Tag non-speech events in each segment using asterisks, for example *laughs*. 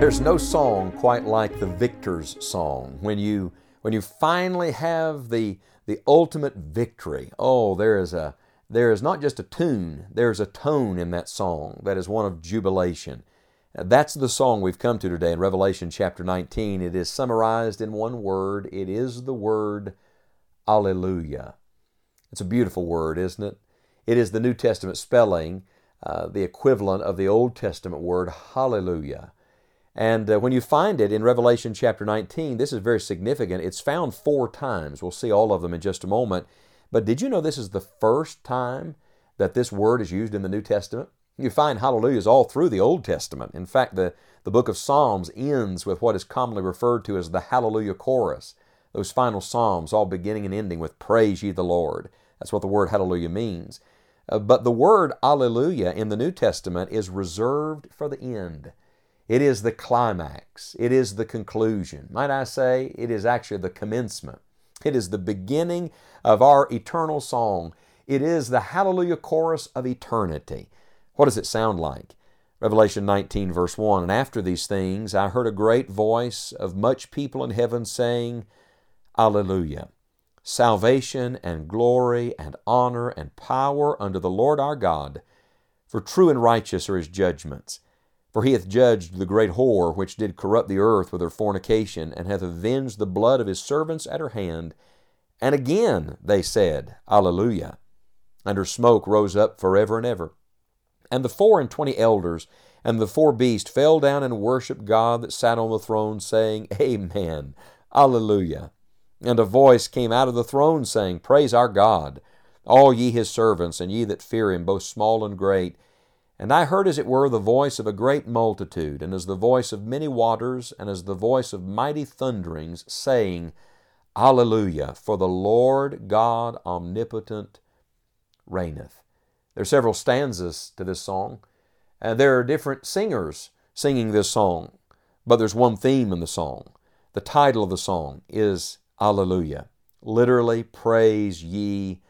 There's no song quite like the victor's song. When you when you finally have the the ultimate victory. Oh, there is a there is not just a tune, there's a tone in that song that is one of jubilation. That's the song we've come to today in Revelation chapter 19. It is summarized in one word. It is the word Alleluia. It's a beautiful word, isn't it? It is the New Testament spelling, uh, the equivalent of the Old Testament word Hallelujah. And uh, when you find it in Revelation chapter 19, this is very significant. It's found four times. We'll see all of them in just a moment. But did you know this is the first time that this word is used in the New Testament? You find hallelujahs all through the Old Testament. In fact, the, the book of Psalms ends with what is commonly referred to as the Hallelujah Chorus. Those final Psalms, all beginning and ending with Praise ye the Lord. That's what the word hallelujah means. Uh, but the word alleluia in the New Testament is reserved for the end. It is the climax. It is the conclusion. Might I say, it is actually the commencement. It is the beginning of our eternal song. It is the hallelujah chorus of eternity. What does it sound like? Revelation 19, verse 1 And after these things I heard a great voice of much people in heaven saying, Alleluia. Salvation and glory and honor and power unto the Lord our God. For true and righteous are his judgments. For he hath judged the great whore which did corrupt the earth with her fornication, and hath avenged the blood of his servants at her hand. And again they said, Alleluia. And her smoke rose up forever and ever. And the four and twenty elders and the four beasts fell down and worshipped God that sat on the throne, saying, Amen, Alleluia. And a voice came out of the throne, saying, Praise our God, all ye his servants, and ye that fear him, both small and great. And I heard as it were the voice of a great multitude, and as the voice of many waters, and as the voice of mighty thunderings, saying, Alleluia, for the Lord God omnipotent reigneth. There are several stanzas to this song, and there are different singers singing this song, but there's one theme in the song. The title of the song is Alleluia. Literally, praise ye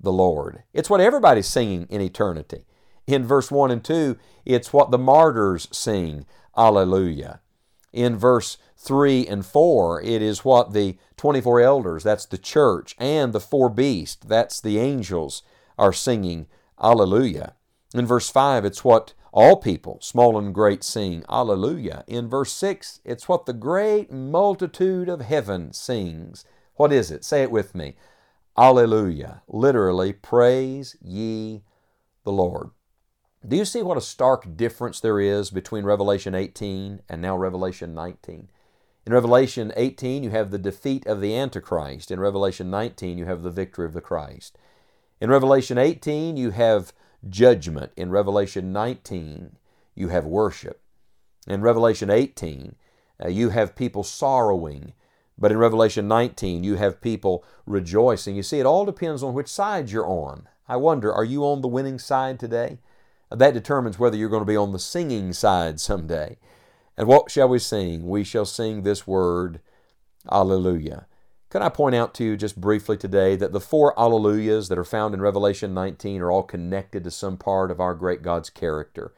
the Lord. It's what everybody's singing in eternity. In verse 1 and 2, it's what the martyrs sing, Alleluia. In verse 3 and 4, it is what the 24 elders, that's the church, and the four beasts, that's the angels, are singing, Alleluia. In verse 5, it's what all people, small and great, sing, Alleluia. In verse 6, it's what the great multitude of heaven sings. What is it? Say it with me. Alleluia. Literally, praise ye the Lord. Do you see what a stark difference there is between Revelation 18 and now Revelation 19? In Revelation 18, you have the defeat of the Antichrist. In Revelation 19, you have the victory of the Christ. In Revelation 18, you have judgment. In Revelation 19, you have worship. In Revelation 18, uh, you have people sorrowing. But in Revelation 19, you have people rejoicing. You see, it all depends on which side you're on. I wonder, are you on the winning side today? That determines whether you're going to be on the singing side someday. And what shall we sing? We shall sing this word, Alleluia. Can I point out to you just briefly today that the four Alleluias that are found in Revelation 19 are all connected to some part of our great God's character?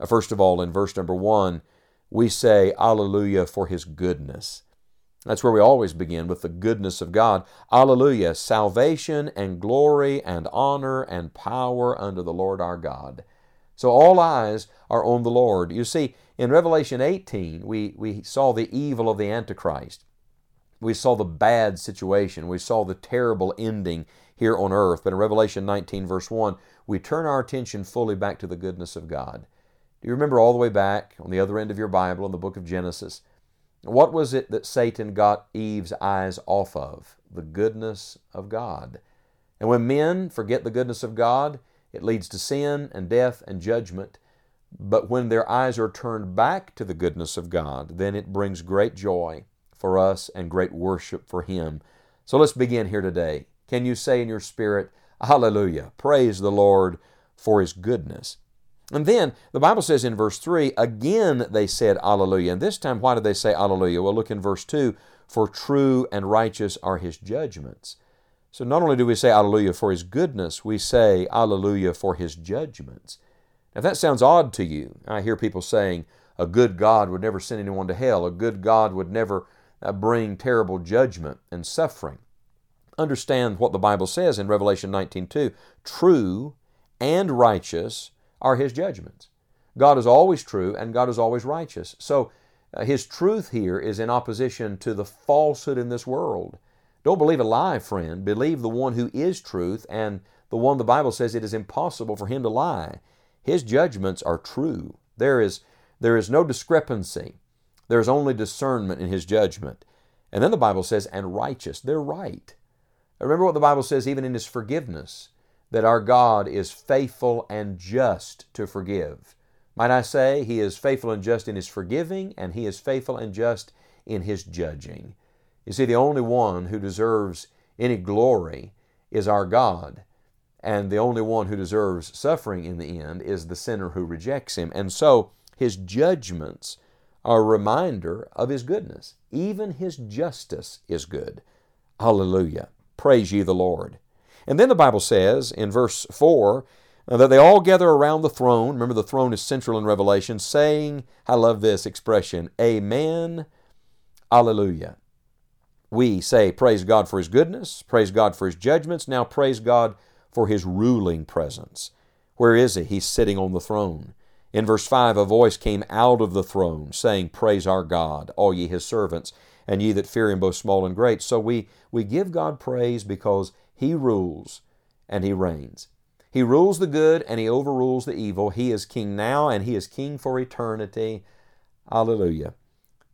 Uh, first of all, in verse number 1, we say Alleluia for His goodness. That's where we always begin with the goodness of God. Alleluia, salvation and glory and honor and power unto the Lord our God. So all eyes are on the Lord. You see, in Revelation 18, we, we saw the evil of the Antichrist. We saw the bad situation. We saw the terrible ending here on earth. But in Revelation 19, verse 1, we turn our attention fully back to the goodness of God. Do you remember all the way back on the other end of your Bible in the book of Genesis? What was it that Satan got Eve's eyes off of? The goodness of God. And when men forget the goodness of God, It leads to sin and death and judgment. But when their eyes are turned back to the goodness of God, then it brings great joy for us and great worship for Him. So let's begin here today. Can you say in your spirit, Hallelujah, praise the Lord for His goodness? And then the Bible says in verse 3, again they said Alleluia. And this time, why did they say Alleluia? Well, look in verse 2 For true and righteous are His judgments. So not only do we say Alleluia for His goodness, we say Alleluia for His judgments. Now, if that sounds odd to you, I hear people saying, a good God would never send anyone to hell. A good God would never uh, bring terrible judgment and suffering. Understand what the Bible says in Revelation 19:2. True and righteous are His judgments. God is always true and God is always righteous. So uh, His truth here is in opposition to the falsehood in this world. Don't believe a lie, friend. Believe the one who is truth and the one the Bible says it is impossible for him to lie. His judgments are true. There is, there is no discrepancy. There is only discernment in His judgment. And then the Bible says, and righteous. They're right. Remember what the Bible says even in His forgiveness that our God is faithful and just to forgive. Might I say, He is faithful and just in His forgiving, and He is faithful and just in His judging. You see, the only one who deserves any glory is our God. And the only one who deserves suffering in the end is the sinner who rejects Him. And so, His judgments are a reminder of His goodness. Even His justice is good. Hallelujah. Praise ye the Lord. And then the Bible says in verse 4 uh, that they all gather around the throne. Remember, the throne is central in Revelation, saying, I love this expression, Amen, Alleluia. We say, Praise God for His goodness, praise God for His judgments, now praise God for His ruling presence. Where is He? He's sitting on the throne. In verse 5, a voice came out of the throne, saying, Praise our God, all ye His servants, and ye that fear Him, both small and great. So we, we give God praise because he rules and He reigns. He rules the good and He overrules the evil. He is King now and He is King for eternity. Hallelujah.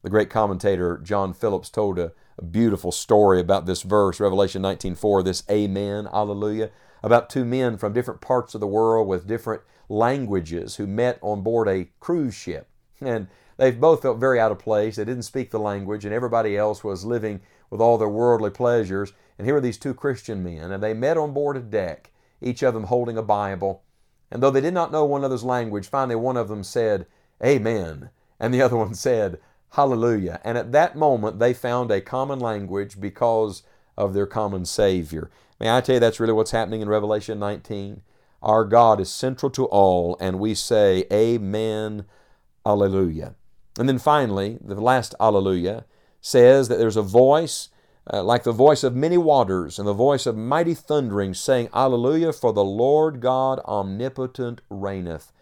The great commentator John Phillips told a, beautiful story about this verse, Revelation 19:4, this Amen, Hallelujah, about two men from different parts of the world with different languages who met on board a cruise ship. And they both felt very out of place. They didn't speak the language, and everybody else was living with all their worldly pleasures. And here were these two Christian men, and they met on board a deck, each of them holding a Bible. And though they did not know one another's language, finally one of them said, Amen. And the other one *laughs* said, Hallelujah. And at that moment, they found a common language because of their common Savior. May I tell you, that's really what's happening in Revelation 19? Our God is central to all, and we say, Amen, Alleluia. And then finally, the last Alleluia says that there's a voice uh, like the voice of many waters and the voice of mighty thundering, saying, Alleluia, for the Lord God omnipotent reigneth.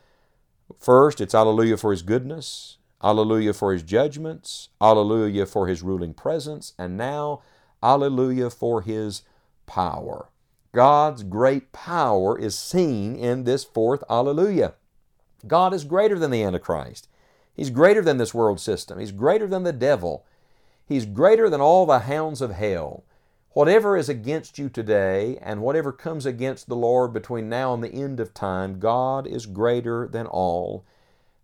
First, it's Alleluia for His goodness, Alleluia for His judgments, Alleluia for His ruling presence, and now, Alleluia for His power. God's great power is seen in this fourth Alleluia. God is greater than the Antichrist. He's greater than this world system. He's greater than the devil. He's greater than all the hounds of hell. Whatever is against you today and whatever comes against the Lord between now and the end of time, God is greater than all.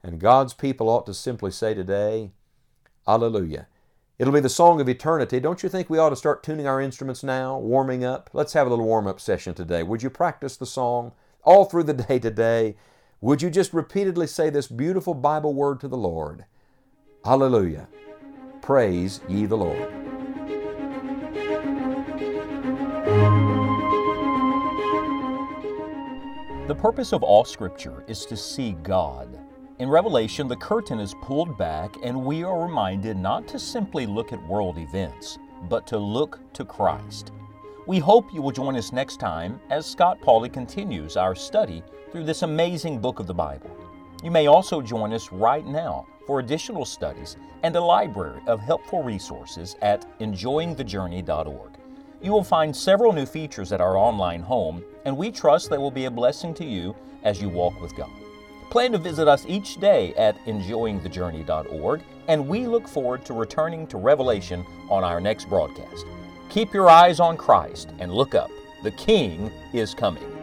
And God's people ought to simply say today, Alleluia. It'll be the song of eternity. Don't you think we ought to start tuning our instruments now, warming up? Let's have a little warm up session today. Would you practice the song all through the *laughs* day today? Would you just repeatedly say this beautiful Bible word to the Lord? Hallelujah. Praise ye the Lord. The purpose of all Scripture is to see God. In Revelation, the curtain is pulled back, and we are reminded not to simply look at world events, but to look to Christ. We hope you will join us next time as Scott Pauley continues our study through this amazing book of the Bible. You may also join us right now for additional studies and a library of helpful resources at enjoyingthejourney.org. You will find several new features at our online home, and we trust they will be a blessing to you as you walk with God. Plan to visit us each day at enjoyingthejourney.org, and we look forward to returning to Revelation on our next broadcast. Keep your eyes on Christ and look up. The King is coming.